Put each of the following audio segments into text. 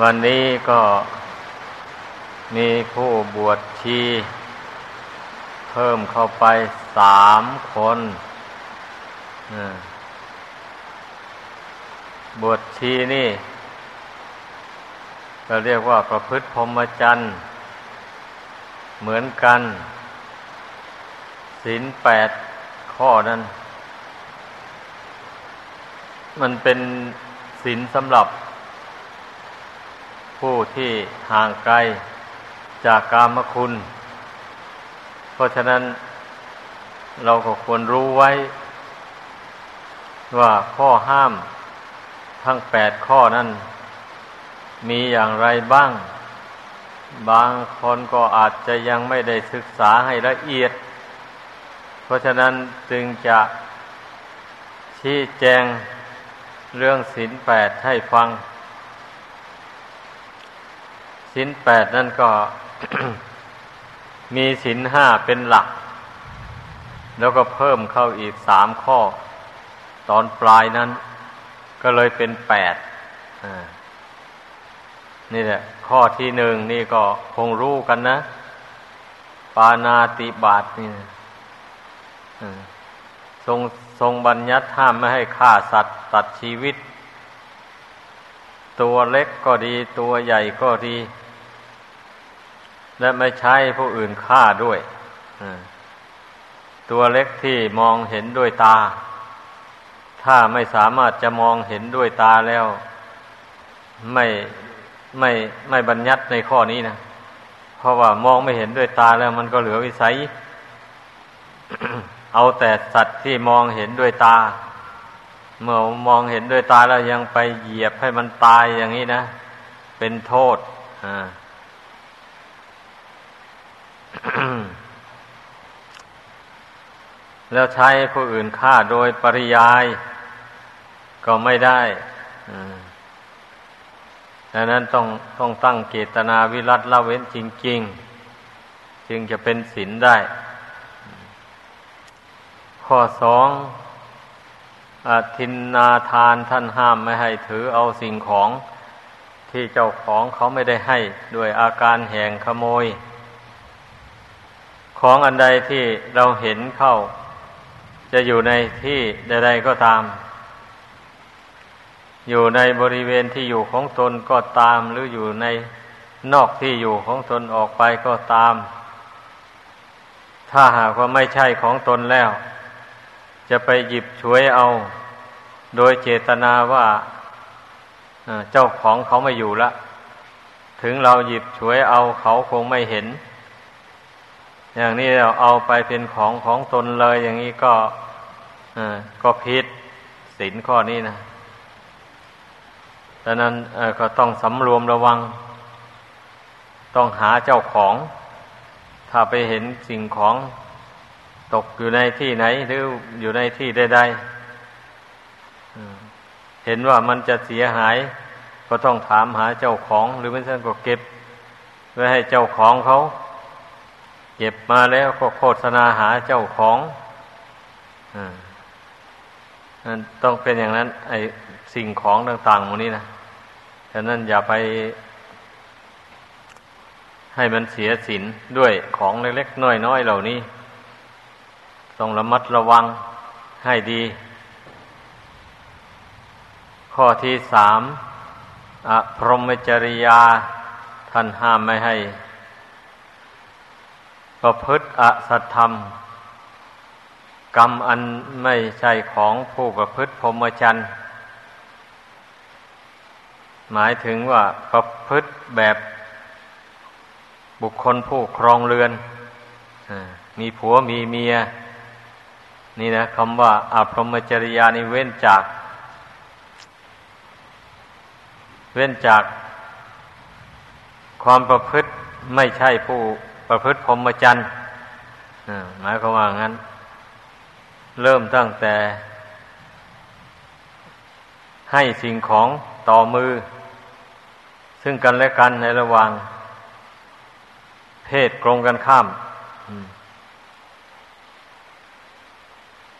วันนี้ก็มีผู้บวชชีเพิ่มเข้าไปสามคนบวชชีนี่ก็เรียกว่าประพฤติพรหมจรรย์เหมือนกันศีลแปดข้อนั้น มันเป็นศีลสำหรับ ผู้ที่ห่างไกลจากกามคุณ เพราะฉะนั้นเราก็ควรรู้ไว้ ว่าข้อห้ามทั้งแปดข้อนั้น มีอย่างไรบ้าง บางคนก็อาจจะยังไม่ได้ศึกษาให้ละเอียด เพราะฉะนั้นจึงจะชี้แจงเรื่องศีลแปดให้ฟัง ศีลแปดนั่นก็มีศีลห้าเป็นหลัก แล้วก็เพิ่มเข้าอีกสามข้อ ตอนปลายนั้น ก็เลยเป็นแปดนี่แหละ ข้อที่หนึ่งนี่ก็คงรู้กันนะ ปานาติบาตนี่ทรงทรงบัญญัติห้ามไม่ให้ฆ่าสัตว์ตัดชีวิต ตัวเล็กก็ดีตัวใหญ่ก็ดี และไม่ใช้ผู้อื่นฆ่าด้วยตัวเล็กที่มองเห็นด้วยตา ถ้าไม่สามารถจะมองเห็นด้วยตาแล้ว ไม่ไม่ไม่บัญญัติในข้อนี้นะเพราะว่ามองไม่เห็นด้วยตาแล้วมันก็เหลือวิสัย เอาแต่สัตว์ที่มองเห็นด้วยตา เมื่อมองเห็นด้วยตาแล้วยังไปเหยียบให้มันตายอย่างนี้นะ เป็นโทษ อ่า แล้วใช้ผู้อื่นฆ่าโดยปริยาย ก็ไม่ได้ดังนั้นต้องต้องตั้งเกตนาวิรัตละเว้นจริง ๆ จึงจะเป็นศีลได้ ข้อสองอทินนาทานท่านห้ามไม่ให้ถือเอาสิ่งของที่เจ้าของเขาไม่ได้ให้ ด้วยอาการแห่งขโมย ของอันใดที่เราเห็นเข้า จะอยู่ในที่ใด ๆก็ตาม อยู่ในบริเวณที่อยู่ของตนก็ตาม หรืออยู่ในนอกที่อยู่ของตนออกไปก็ตาม ถ้าหากว่าไม่ใช่ของตนแล้ว จะไปหยิบช่วยเอา โดยเจตนาว่าเจ้าของเขาไม่อยู่ละ ถึงเราหยิบช่วยเอาเขาคงไม่เห็น อย่างนี้เราเอาไปเป็นของของตนเลยอย่างนี้ก็ก็ผิดศีลข้อนี้นะดังนั้นก็ต้องสำรวมระวัง ต้องหาเจ้าของ ถ้าไปเห็นสิ่งของตกอยู่ในที่ไหนหรืออยู่ในที่ใดๆเห็นว่ามันจะเสียหาย ก็ต้องถามหาเจ้าของ หรือไม่ใช่ก็เก็บ ไว้ให้เจ้าของเขา เก็บมาแล้วก็โฆษณาหาเจ้าของอต้องเป็นอย่างนั้น ไอสิ่งของต่างๆหมดนี้นะฉะนั้นอย่าไป ให้มันเสียสินด้วยของเล็กๆน้อยๆเหล่านี้ ต้องระมัดระวังให้ดี ข้อที่สามอพรหมจริยา ท่านห้ามไม่ให้ ประพฤติอสัตธรรม กรรมอันไม่ใช่ของผู้ประพฤติพรหมจรรย์หมายถึงว่าประพฤติแบบบุคคลผู้ครองเรือนมีผัวมีเมีย นี่นะคำว่าอาพรหมจริยานี่เว้นจาก เว้นจาก ความประพฤติไม่ใช่ผู้ ประพฤติพรหมจรรย์หมายความว่างั้น เริ่มตั้งแต่ ให้สิ่งของต่อมือ ซึ่งกันและกันในระหว่าง เพศกรงกันข้าม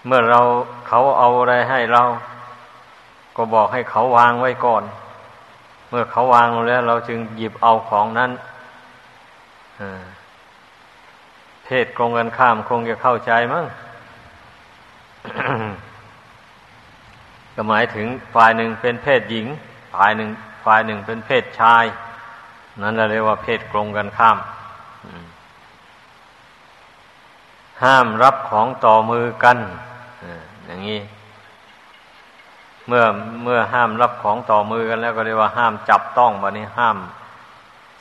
เมื่อเราเขาเอาอะไรให้เรา ก็บอกให้เขาวางไว้ก่อน เมื่อเขาวางลงแล้ว เราจึงหยิบเอาของนั้น เพศกรงกันข้ามคงจะเข้าใจมั้งก็หมายถึงฝ่ายหนึ่งเป็นเพศหญิง ฝ่ายหนึ่ง ฝ่ายหนึ่งเป็นเพศชาย นั่นเราเรียกว่าเพศกรงกันข้ามห้ามรับของต่อมือกันอย่างนี้เมื่อเมื่อห้ามรับของต่อมือกันแล้วก็เรียกว่าห้ามจับต้องบะนี้ห้าม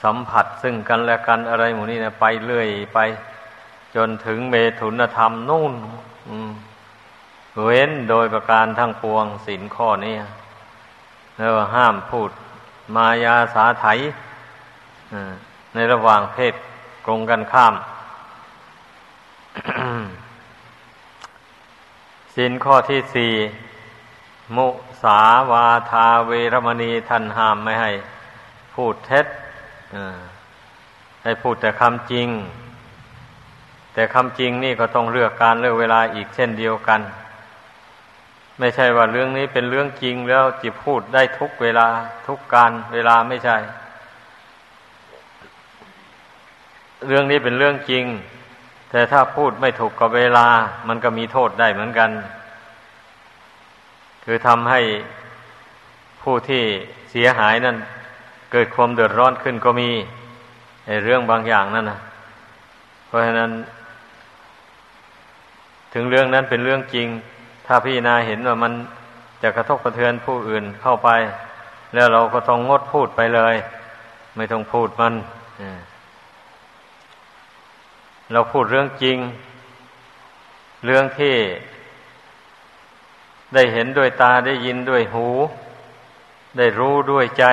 สัมผัสซึ่งกันและกันอะไรหมูนี่นะไปเรื่อยไป จนถึงเมถุนธรรมนู่นเว้นโดยประการทั้งปวงสินข้อนี้แล้วห้ามพูดมายาสาไถในระหว่างเพศกรงกันข้ามสินข้อที่สี่มุสาวาทาเวรมณีท่านห้ามไม่ให้ พูดเท็จให้พูดแต่คำจริง แต่คำจริงนี่ก็ต้องเลือกการเลือกเวลาอีกเช่นเดียวกัน ไม่ใช่ว่าเรื่องนี้เป็นเรื่องจริงแล้วจะพูดได้ทุกเวลาทุกการเวลาไม่ใช่ เรื่องนี้เป็นเรื่องจริง แต่ถ้าพูดไม่ถูกกับเวลา มันก็มีโทษได้เหมือนกัน คือทำให้ผู้ที่เสียหายนั่นเกิดความเดือดร้อนขึ้นก็มีในเรื่องบางอย่างนั่นนะเพราะฉะนั้น ถึงเรื่องนั้นเป็นเรื่องจริง ถ้าพี่นาเห็นว่ามันจะกระทบกระเทือนผู้อื่นเข้าไป แล้วเราก็ต้องงดพูดไปเลย ไม่ต้องพูดมันเราพูดเรื่องจริง เรื่องที่ได้เห็นด้วยตาได้ยินด้วยหู ได้รู้ด้วยใจ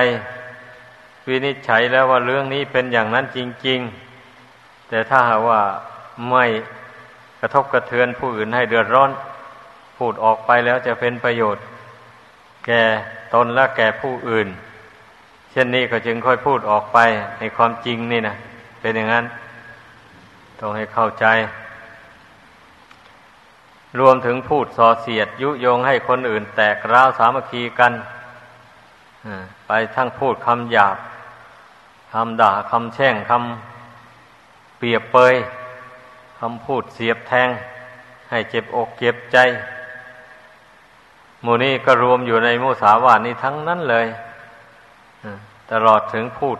วินิจฉัยแล้วว่าเรื่องนี้เป็นอย่างนั้นจริง ๆ แต่ถ้าหากว่าไม่ ระทบกระเทือนผู้อื่นให้เดือดร้อน พูดออกไปแล้วจะเป็นประโยชน์ แก่ตนและแก่ผู้อื่น เช่นนี้ก็จึงค่อยพูดออกไปในความจริงนี่นะเป็นอย่างนั้น ต้องให้เข้าใจ รวมถึงพูดส่อเสียด ยุยงให้คนอื่น แตกร้าวสามัคคีกันไปทั้งพูดคำหยาบคำด่าคำแช่งคำเปรียบเปยำพูดเสียบแทง ให้เจ็บอกเจ็บใจมูนี้ก็รวมอยู่ในมุสาวาทนี้ทั้งนั้นเลยตลอดถึงพูด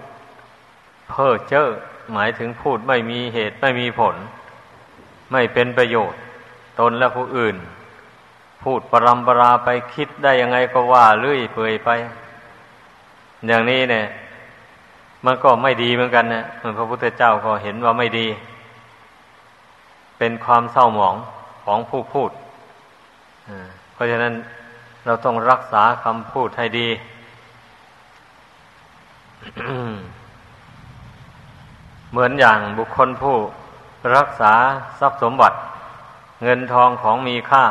เพ้อเจ้อหมายถึงพูดไม่มีเหตุไม่มีผล ไม่เป็นประโยชน์ ตนและผู้อื่น พูดปรำปราไปคิดได้ยังไงก็ว่าเลื่อยเปื่อยไป อย่างนี้เนี่ย มันก็ไม่ดีเหมือนกันนะพระพุทธเจ้าก็เห็นว่าไม่ดี เป็นความเศร้าหมองของผู้พูดเพราะฉะนั้นเราต้องรักษาคำพูดให้ดี เหมือนอย่างบุคคลผู้รักษาทรัพย์สมบัติ เงินทองของมีค่า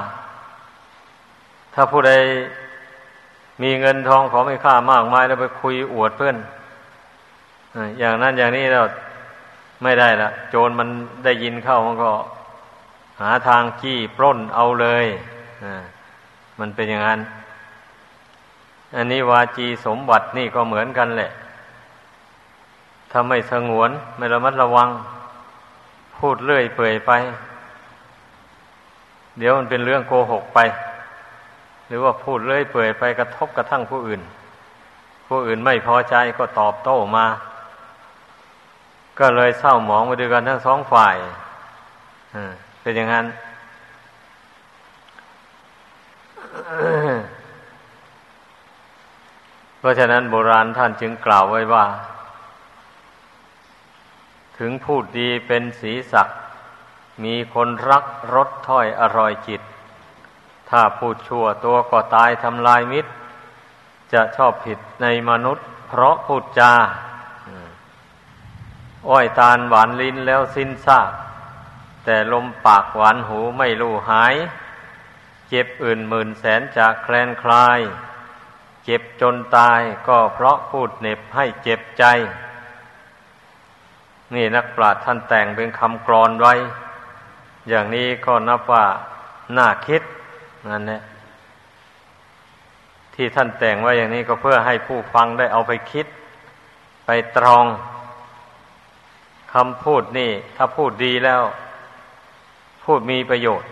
ถ้าผู้ใดมีเงินทองของมีค่ามากมายแล้วไปคุยอวดเพื่อนอย่างนั้นอย่างนี้เรา ไม่ได้ละโจรมันได้ยินเข้ามันก็ หาทางจี้ปล้นเอาเลยมันเป็นอย่างนั้น อันนี้วาจีสมบัตินี่ก็เหมือนกันแหละถ้าไม่สงวน ไม่ระมัดระวัง พูดเลื่อยเปื่อยไป เดี๋ยวมันเป็นเรื่องโกหกไป หรือว่าพูดเลื่อยเปื่อยไปกระทบกระทั่งผู้อื่น ผู้อื่นไม่พอใจก็ตอบโต้มา ก็เลยเศร้าหมองไปด้วยกันทั้งสองฝ่ายเป็นอย่างนั้นเพราะฉะนั้นโบราณท่านจึงกล่าวไว้ว่า ถึงพูดดีเป็นสีสักมีคนรักรสถ้อยอร่อยจิต ถ้าพูดชั่วตัวก็ตายทำลายมิตร จะชอบผิดในมนุษย์ เพราะพูดจา อ้อยตาลหวานลิ้นแล้วสิ้นซากแต่ลมปากหวานหูไม่รู้หาย เจ็บอื่นหมื่นแสนจากแคลนคลาย เจ็บจนตายก็เพราะพูดเน็บให้เจ็บใจ นี่นักปราชญ์ท่านแต่งเป็นคำกรอนไว้ อย่างนี้ก็นับว่าน่าคิดนั่นแหละที่ท่านแต่งไว้อย่างนี้ก็เพื่อให้ผู้ฟังได้เอาไปคิด ไปตรอง คำพูดนี่ ถ้าพูดดีแล้ว พูดมีประโยชน์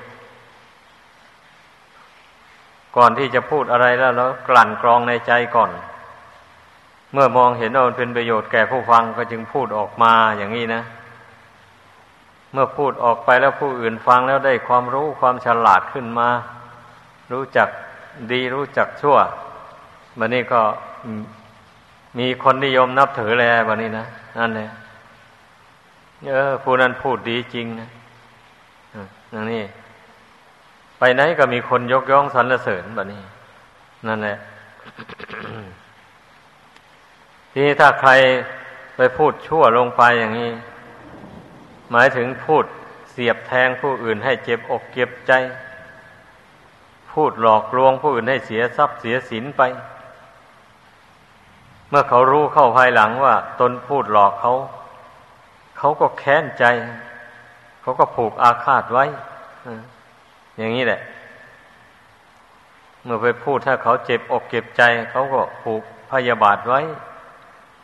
ก่อนที่จะพูดอะไรแล้วเรากลั่นกรองในใจก่อน เมื่อมองเห็นว่ามันเป็นประโยชน์แก่ผู้ฟังก็จึงพูดออกมาอย่างนี้นะ เมื่อพูดออกไปแล้วผู้อื่นฟังแล้วได้ความรู้ความฉลาดขึ้นมา รู้จักดีรู้จักชั่ววันนี้ก็มีคนนิยมนับถือแล้ววันนี้นะนั่นเลย เออผู้นั้นพูดดีจริงนะอย่างนี้ไปไหนก็มีคนยกย่องสรรเสริญแบบนี้ นั่นแหละทีนี้ถ้าใครไปพูดชั่วลงไปอย่างนี้ หมายถึงพูดเสียบแทงผู้อื่นให้เจ็บอกเจ็บใจ พูดหลอกลวงผู้อื่นให้เสียทรัพย์เสียสินไป เมื่อเขารู้เข้าภายหลังว่า ตนพูดหลอกเขา เขาก็แค้นใจ เขาก็ผูกอาฆาตไว้อย่างนี้แหละ เมื่อไปพูดถ้าเขาเจ็บอกเก็บใจ เขาก็ผูกพยาบาทไว้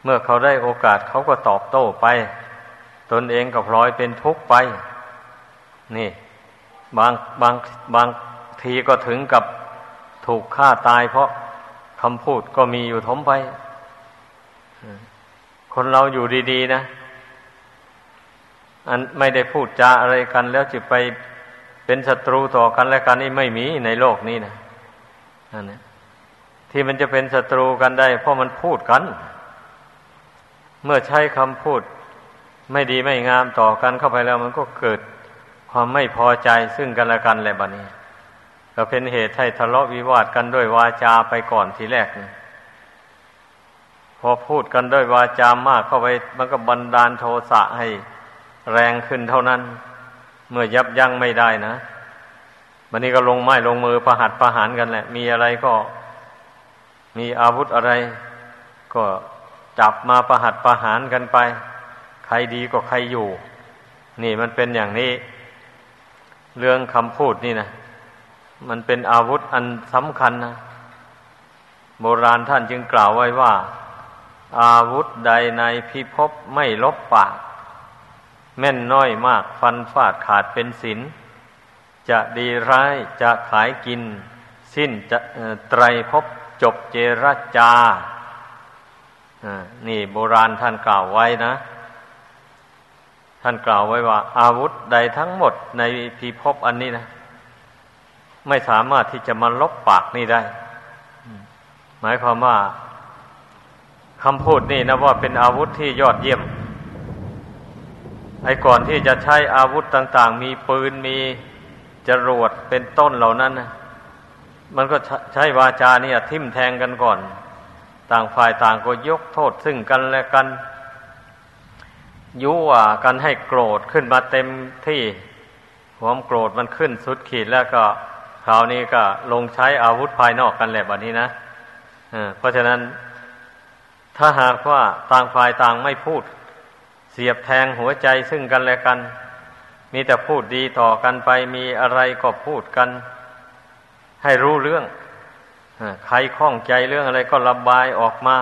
เมื่อเขาได้โอกาสเขาก็ตอบโต้ไป ตนเองก็พลอยเป็นทุกข์ไป นี่ บางบางบางทีก็ถึงกับถูกฆ่าตาย เพราะคำพูดก็มีอยู่ทมไป คนเราอยู่ดี ๆ นะ อันไม่ได้พูดจาอะไรกัน แล้วจะไปเป็นศัตรูต่อกันและกันนี่ไม่มีในโลกนี้นะอันนี้ที่มันจะเป็นศัตรูกันได้ เพราะมันพูดกัน เมื่อใช้คำพูด ไม่ดีไม่งามต่อกันเข้าไปแล้ว มันก็เกิดความไม่พอใจซึ่งกันและกันแหละบัดนี้ก็เป็นเหตุให้ทะเลาะวิวาทกันด้วยวาจาไปก่อนทีแรกนะพอพูดกันด้วยวาจามากเข้าไป มันก็บันดาลโทสะให้ แรงขึ้นเท่านั้น เมื่อยับยั้งไม่ได้นะวันนี้ก็ลงไม้ลงมือประหัดประหารกันแหละ มีอะไรก็ มีอาวุธอะไร ก็จับมาประหัดประหารกันไป ใครดีก็ใครอยู่ นี่มันเป็นอย่างนี้ เรื่องคำพูดนี่นะมันเป็นอาวุธอันสำคัญนะโบราณท่านจึงกล่าวไว้ว่า อาวุธใดในพิภพไม่ลบปาก แม่นน้อยมากฟันฟาดขาดเป็นศินจะดีร้ายจะขายกิน สิ้นจะไตรพบจบเจรจานี่โบราณท่านกล่าวไว้นะ ท่านกล่าวไว้ว่า อาวุธใดทั้งหมดในพีพบอันนี้นะ ไม่สามารถที่จะมาลบปากนี่ได้ หมายความว่าคำพูดนี่นะว่าเป็นอาวุธที่ยอดเยี่ยม ไอ้ก่อนที่จะใช้อาวุธต่าง ๆ มีปืนมีจรวดเป็นต้นเหล่านั้นนะมันก็ใช้วาจาเนี่ย ทิ่มแทงกันก่อน ต่างฝ่ายต่างก็ยกโทษซึ่งกันและกัน ยุว่ากันให้โกรธขึ้นมาเต็มที่ความโกรธมันขึ้นสุดขีดแล้วก็คราวนี้ก็ลงใช้อาวุธภายนอกกันแหละแบบนี้นะเพราะฉะนั้นถ้าหากว่าต่างฝ่ายต่างไม่พูด สียบแทงหัวใจซึ่งกันและกัน มีแต่พูดดีต่อกันไปมีอะไรก็พูดกัน ให้รู้เรื่องใครข้องใจเรื่องอะไรก็ระบายออกมา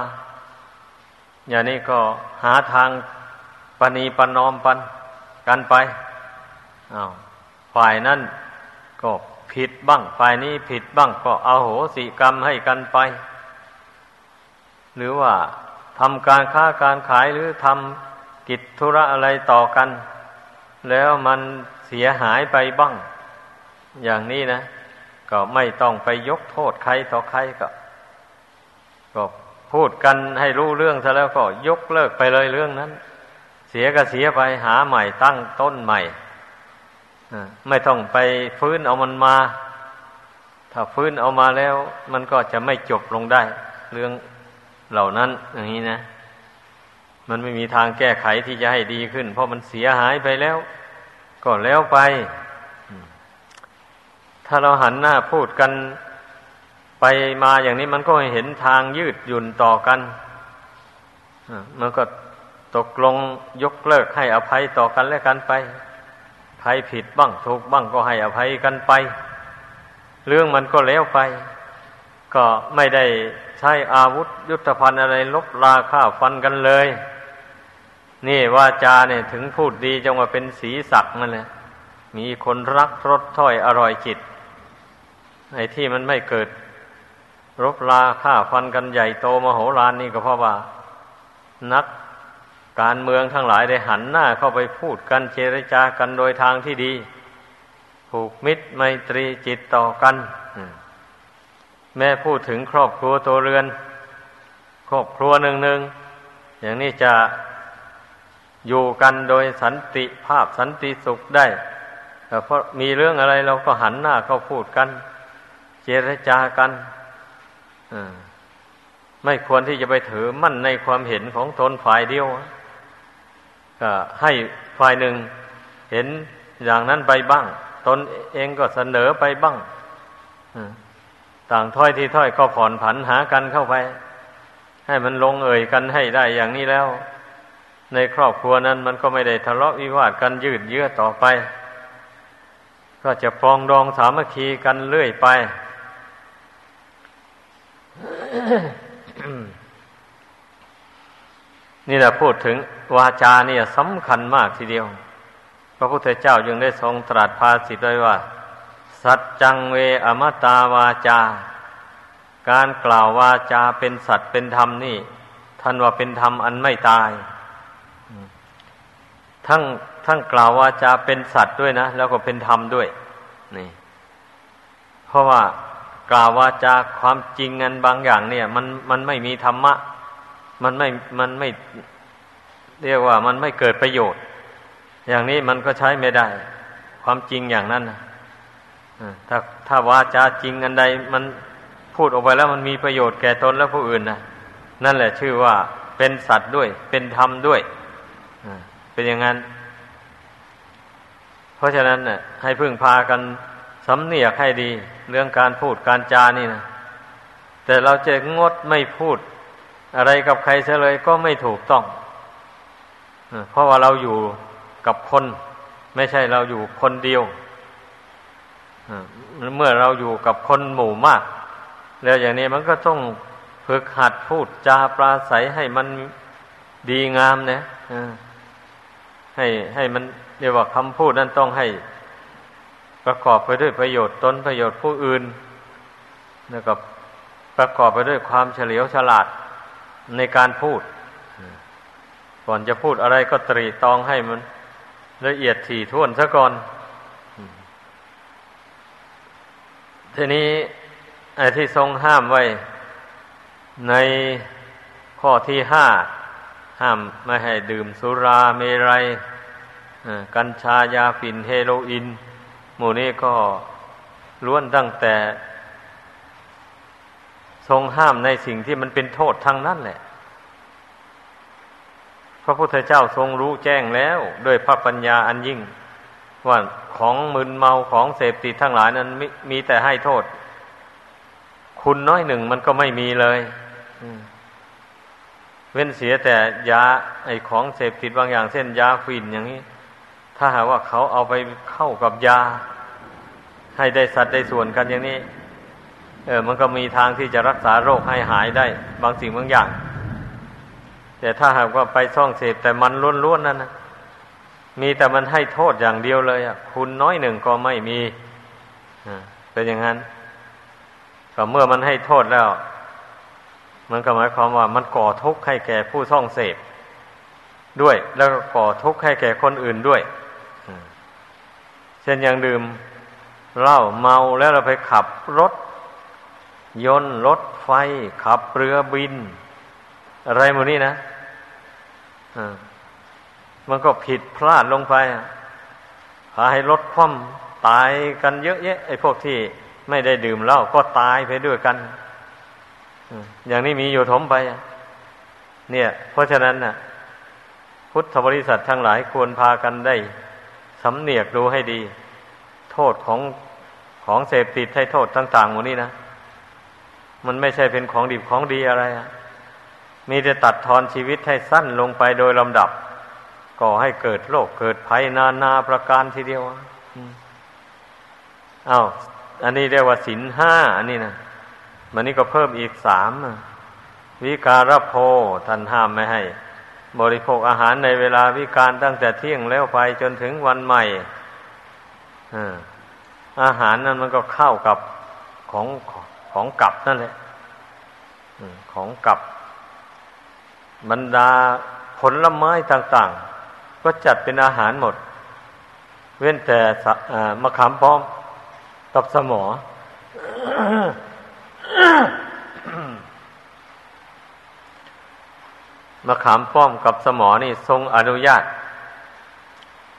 อย่างนี้ก็หาทางปณีปนอมปันกันไปอา้าวฝ่ายนั้นก็ผิดบ้าง ฝ่ายนี้ผิดบ้างก็เอาโหสิกรรมให้กันไป หรือว่าทำการค้าการขายหรือทำ กิจธุระอะไรต่อกัน แล้วมันเสียหายไปบ้าง อย่างนี้นะ ก็ไม่ต้องไปยกโทษใครต่อใครก็ก็พูดกันให้รู้เรื่องซะแล้วก็ยกเลิกไปเลยเรื่องนั้น เสียก็เสียไปหาใหม่ตั้งต้นใหม่ไม่ต้องไปฟื้นเอามันมา ถ้าฟื้นเอามาแล้ว มันก็จะไม่จบลงได้ เรื่องเหล่านั้นอย่างนี้นะ มันไม่มีทางแก้ไขที่จะให้ดีขึ้น เพราะมันเสียหายไปแล้ว ก็แล้วไป ถ้าเราหันหน้าพูดกันไปมาอย่างนี้มันก็เห็นทางยืดหยุ่นต่อกันมันก็ตกลงยกเลิกให้อภัยต่อกันและกันไปใครผิดบ้างถูกบ้างก็ให้อภัยกันไป เรื่องมันก็แล้วไป ก็ไม่ได้ใช้อาวุธยุทธภัณฑ์อะไรลบราฆ่าฟันกันเลย นี่ว่าจาเนี่ยถึงพูดดีจังว่าเป็นสีสักนั่นแหละมีคนรักรสถ้อยอร่อยจิตไอ้ที่มันไม่เกิด รบราฆ่าฟันกันใหญ่โตมโหฬารนี่ก็เพราะว่า นักการเมืองทั้งหลายได้หันหน้าเข้าไปพูดกันเจรจากันโดยทางที่ดี ผูกมิตรไมตรีจิตต่อกัน แม่พูดถึงครอบครัวตัวเรือน ครอบครัวหนึ่งหนึ่งอย่างนี้จะ อยู่กันโดยสันติภาพสันติสุขได้เพราะมีเรื่องอะไรเราก็หันหน้าเข้าพูดกัน เจรจากันไม่ควรที่จะไปถือมั่นในความเห็นของตนฝ่ายเดียวก็ให้ฝ่ายหนึ่งเห็นอย่างนั้นไปบ้าง ตนเองก็เสนอไปบ้างต่างถ้อยที่ถ้อยก็ผ่อนผันหากันเข้าไป ให้มันลงเอ่ยกันให้ได้อย่างนี้แล้ว ในครอบครัวนั้นมันก็ไม่ได้ทะเลาะวิวาทกันยืดเยื้อต่อไป ก็จะปองดองสามัคคีกันเรื่อยไปนี่แหละพูดถึงวาจาเนี่ยสำคัญมากทีเดียว พระพุทธเจ้ายังได้ทรงตรัสภาสิทธ์ไว้ว่า สัจจังเวอมตาวาจา การกล่าววาจาเป็นสัตว์เป็นธรรมนี่ท่านว่าเป็นธรรมอันไม่ตาย ทั้งทั้งกล่าววาจาเป็นสัตว์ด้วยนะ แล้วก็เป็นธรรมด้วย นี่ เพราะว่ากล่าววาจาความจริงงันบางอย่าง เนี่ย มันมันไม่มีธรรมะ มันไม่มันไม่ เรียกว่ามันไม่เกิดประโยชน์ อย่างนี้มันก็ใช้ไม่ได้ ความจริงอย่างนั้นนะถ้าถ้าวาจาจริงอันใด มันพูดออกไปแล้วมันมีประโยชน์แก่ตนและผู้อื่นนะนั่นแหละชื่อว่าเป็นสัตว์ด้วย เป็นธรรมด้วย เป็นอย่างนั้น เพราะฉะนั้นน่ะให้พึ่งพากันสำเนียกให้ดี เรื่องการพูดการจานี่นะแต่เราจะงดไม่พูด อะไรกับใครเฉลยก็ไม่ถูกต้อง เพราะว่าเราอยู่กับคน ไม่ใช่เราอยู่คนเดียวเมื่อเราอยู่กับคนหมู่มาก แล้วอย่างนี้มันก็ต้องฝึกหัดพูดจาปราศัยให้มันดีงามนะ ให้ให้มันเรียกว่าคำพูดนั้นต้องให้ประกอบไปด้วยประโยชน์ตนประโยชน์ผู้อื่นแล้วก็ประกอบไปด้วยความเฉลียวฉลาดในการพูด ก่อนจะพูดอะไรก็ตรีตองให้มัน ละเอียดถี่ถ้วนซะก่อน ทีนี้ไอ้ที่ทรงห้ามไว้ ในข้อที่ห้า ห้ามไม่ให้ดื่มสุราเมรัยกัญชายาฝิ่นเฮโรอีนหมู่นี้ก็ล้วนตั้งแต่ ทรงห้ามในสิ่งที่มันเป็นโทษทางนั้นแหละ พระพุทธเจ้าทรงรู้แจ้งแล้วด้วยพระปัญญาอันยิ่ง ว่าของมึนเมาของเสพติดทั้งหลายนั้นมมีแต่ให้โทษ คุณน้อยหนึ่งมันก็ไม่มีเลย เว้นเสียแต่ยาไอของเสพติดบางอย่าง เช่นยาฟินอย่างนี้ ถ้าหากว่าเขาเอาไปเข้ากับยา ให้ได้สัดได้ส่วนกันอย่างนี้เออมันก็มีทางที่จะรักษาโรคให้หายได้ บางสิ่งบางอย่าง แต่ถ้าหากว่าไปซ่องเสพแต่มันล้วนๆนั่นนะมีแต่มันให้โทษอย่างเดียวเลยอะคุณน้อยหนึ่งก็ไม่มีเป็นอย่างนั้นก็เมื่อมันให้โทษแล้ว มันก็หมายความว่ามันก่อทุกข์ให้แก่ผู้ซ่องเสพด้วย แล้วก็ก่อทุกข์ให้แก่คนอื่นด้วยเช่นอย่างดื่มเหล้าเมาแล้วเราไปขับรถ ยนต์รถไฟ ขับเรือบิน อะไรหมดนี้นะมันก็ผิดพลาดลงไปพาให้รถคว่ำตายกันเยอะแยะไอ้พวกที่ไม่ได้ดื่มเหล้าก็ตายไปด้วยกัน อย่างนี้มีอยู่ถมไป เนี่ย เพราะฉะนั้นนะ่ะ พุทธบริษัททั้งหลายควรพากันได้สำเนียกดูให้ดี โทษของของเสพติดให้โทษต่างๆหมดนี้นะมันไม่ใช่เป็นของดีของดีอะไรอะมีแต่ตัดทอนชีวิตให้สั้นลงไปโดยลำดับ ก่อให้เกิดโรคเกิดภัยนานาประการทีเดียวอา้าว อันนี้เรียกว่าสินห้าอันนี้นะ มันนี่ก็เพิ่มอีกสามวิการโพท่านห้ามไม่ให้ บริโภคอาหารในเวลาวิการตั้งแต่เที่ยงแล้วไปจนถึงวันใหม่อาหารนั้นมันก็เข้ากับของของกับนั่นแหละของกับบรรดาผลไม้ต่างๆ ก็จัดเป็นอาหารหมด เว้นแต่มะขามป้อม กับสมอ มะขามป้อมกับสมอนี่ทรงอนุญาต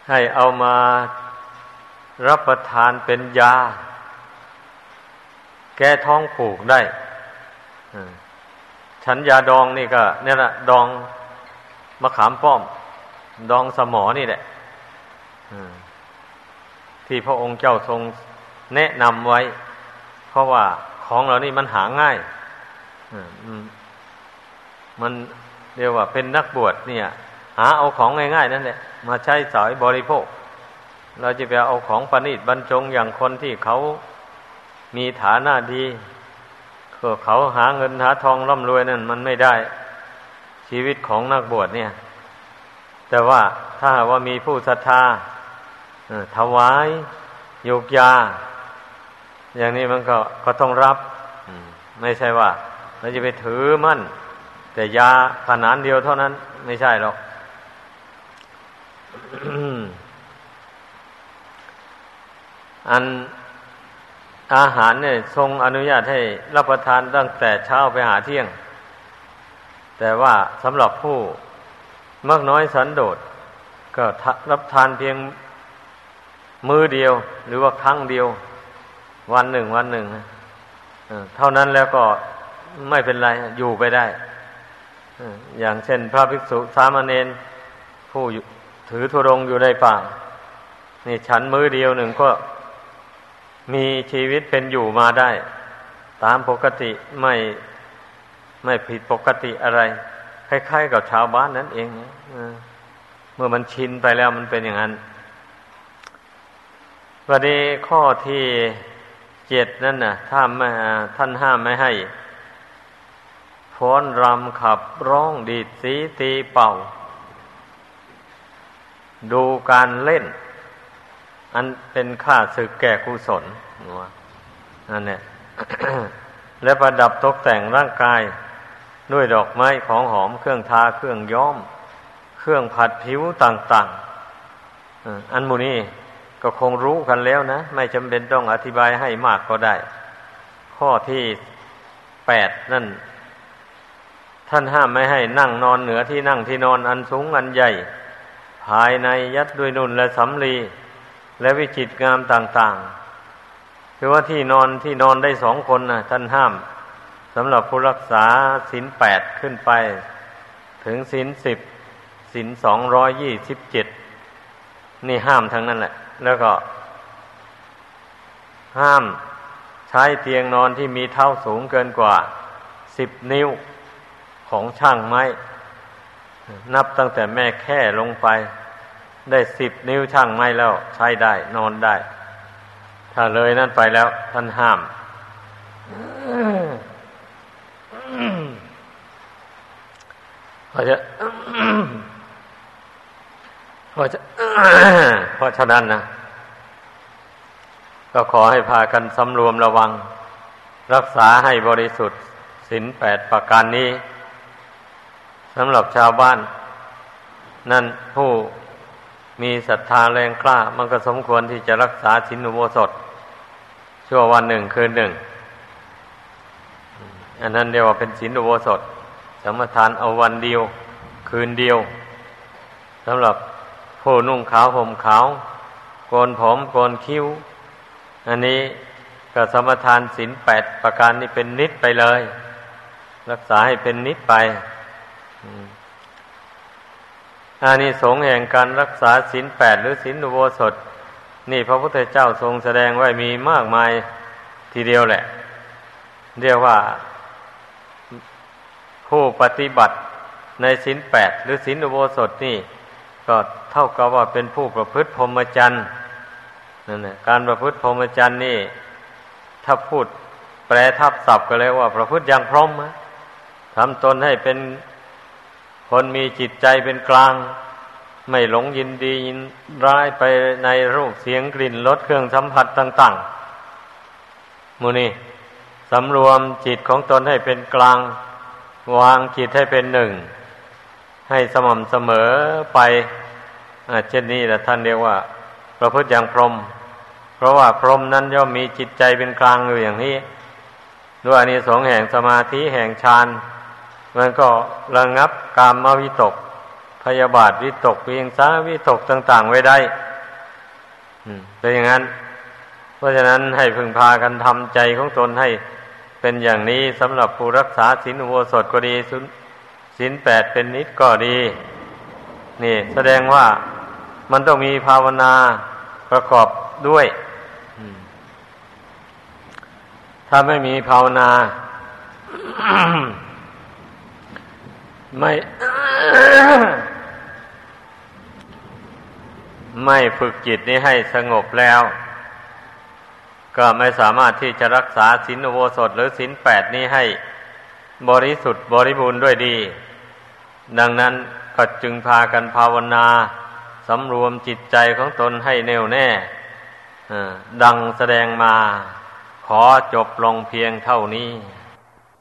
ให้เอามารับประทานเป็นยา แก้ท้องผูกได้ฉันยาดองนี่ก็เนี่ยละดองมะขามป้อม ดองสมอนี่แหละที่พระองค์เจ้าทรงแนะนำไว้ เพราะว่า ของเหล่านี้มันหาง่ายมันเรียกว่าเป็นนักบวชเนี่ย หาเอาของง่ายๆนั่นแหละมาใช้สอยบริโภค เราจะไปเอาของประณีตบรรจงอย่างคนที่เขามีฐานะดีเขาหาเงินหาทองร่ำรวยนั่นมันไม่ได้ชีวิตของนักบวชเนี่ย แต่ว่าถ้าว่ามีผู้ศรัทธาถวายโยกยา อย่างนี้มันก็ก็ต้องรับไม่ใช่ว่าเราจะไปถือมั่น แต่ยาขนาดเดียวเท่านั้น ไม่ใช่หรอกอันอาหารเนี่ย ทรงอนุญาตให้รับประทานตั้งแต่เช้าไปหาเที่ยง แต่ว่าสำหรับผู้มากน้อยสันโดษ ก็รับทานเพียงมือเดียว หรือว่าครั้งเดียว วันหนึ่งวันหนึ่งเท่านั้นแล้วก็ไม่เป็นไรอยู่ไปได้อย่างเช่น พระภิกษุสามเณรผู้ถือธุรงอยู่ในป่า นี่ฉันมือเดียวหนึ่งก็มีชีวิตเป็นอยู่มาได้ ตามปกติไม่ไม่ผิดปกติอะไร คล้ายๆกับชาวบ้านนั่นเองเมื่อมันชินไปแล้วมันเป็นอย่างนั้นวันนี้ข้อที่ เจ็ดนั่นน่ะถ้าไม่ท่านห้ามไม่ให้ฟ้อนรำขับร้องดีดสีตีเป่า ดูการเล่น อันเป็นค่าศึกแก่กุศลนั่นเนี่ยและประดับตกแต่งร่างกาย ด้วยดอกไม้ของหอมเครื่องทาเครื่องย้อม เครื่องผัดผิวต่าง ๆ อันมูนี้ ก็คงรู้กันแล้วนะ ไม่จำเป็นต้องอธิบายให้มากก็ได้ ข้อที่แปดนั่น ท่านห้ามไม่ให้นั่งนอนเหนือที่นั่งที่นอนอันสูงอันใหญ่ ภายในยัดด้วยนุ่นและสำลี และวิจิตงามต่างๆคือว่าที่นอนที่นอนได้สองคนนะท่านห้ามสำหรับผู้รักษาศินแปดขึ้นไป ถึงศินสิบศินสองร้อยยี่สิบเจ็ดนี่ห้ามทั้งนั้นแหละ แล้วก็ห้ามใช้เตียงนอนที่มีเท่าสูงเกินกว่าสิบนิ้วของช่างไม้ นับตั้งแต่แม่แค่ลงไป ได้สิบนิ้วช่างไม่แล้ว ใช้ได้ นอนได้ ถ้าเลยนั่นไปแล้ว ท่านห้าม เพราะจะ เพราะเพราะฉะนั้นนะก็ขอให้พากันสำรวมระวัง รักษาให้บริสุทธิ์สินแปดประการนี้สำหรับชาวบ้าน นั่นผู้มีศรัทธาแรงกล้า มันก็สมควรที่จะรักษาสินอุโบสถ ชั่ววันหนึ่งคืนหนึ่ง อันนั้นเรียวเป็นสินอุโบสถสมทานเอาวันเดียว คืนเดียวสำหรับ ผู้นุ่งขาวห่มขาวโกนผมโกนคิ้ว อันนี้ก็สมทานสินแปดประการนี้เป็นนิดไปเลย รักษาให้เป็นนิดไปอานิสงส์แห่งการรักษาศีลแปดหรือศีลอุโบสถ นี่พระพุทธเจ้าทรงแสดงไว้มีมากมายทีเดียวแหละ เรียกว่าผู้ปฏิบัติในศีลแปดหรือศีลอุโบสถนี่ ก็เท่ากับว่าเป็นผู้ประพฤติพรหมจรรย์นั่นแหละการประพฤติพรหมจรรย์นี่ ถ้าพูดแปลทับศัพท์ก็เลยว่า ประพฤติอย่างพร้อมทำตนให้เป็นคนมีจิตใจเป็นกลาง ไม่หลงยินดียินร้ายไปในรูปเสียงกลิ่นรสเครื่องสัมผัสต่าง ๆมูนี่สำรวมจิตของตนให้เป็นกลาง วางจิตให้เป็นหนึ่ง ให้สม่ำเสมอไปเช่นนี้แหละท่านเรียกว่า ประพฤติอย่างพรหมเพราะว่าพรหมนั้นย่อมมีจิตใจเป็นกลางอยู่อย่างนี้ ด้วยอนิสงส์แห่งสมาธิแห่งฌานมันก็ระงับกามวิตก พยาบาทวิตกเพียงสาวิตกต่าง ๆ ไว้ได้เป็นอย่างนั้น เพราะฉะนั้นให้พึงพากันทำใจของตนให้เป็นอย่างนี้สำหรับผู้รักษาศีลอุโบสถก็ดี ศีลแปดเป็นนิดก็ดี นี่แสดงว่ามันต้องมีภาวนาประกอบด้วย ถ้าไม่มีภาวนา ไม่ไม่ฝึกจิตนี้ให้สงบแล้ว ก็ไม่สามารถที่จะรักษาศีลอุโบสถหรือศีลแปดนี้ให้บริสุทธิ์บริบูรณ์ด้วยดี ดังนั้นก็จึงพากันภาวนาสำรวมจิตใจของตนให้แน่วแน่ดังแสดงมา ขอจบลงเพียงเท่านี้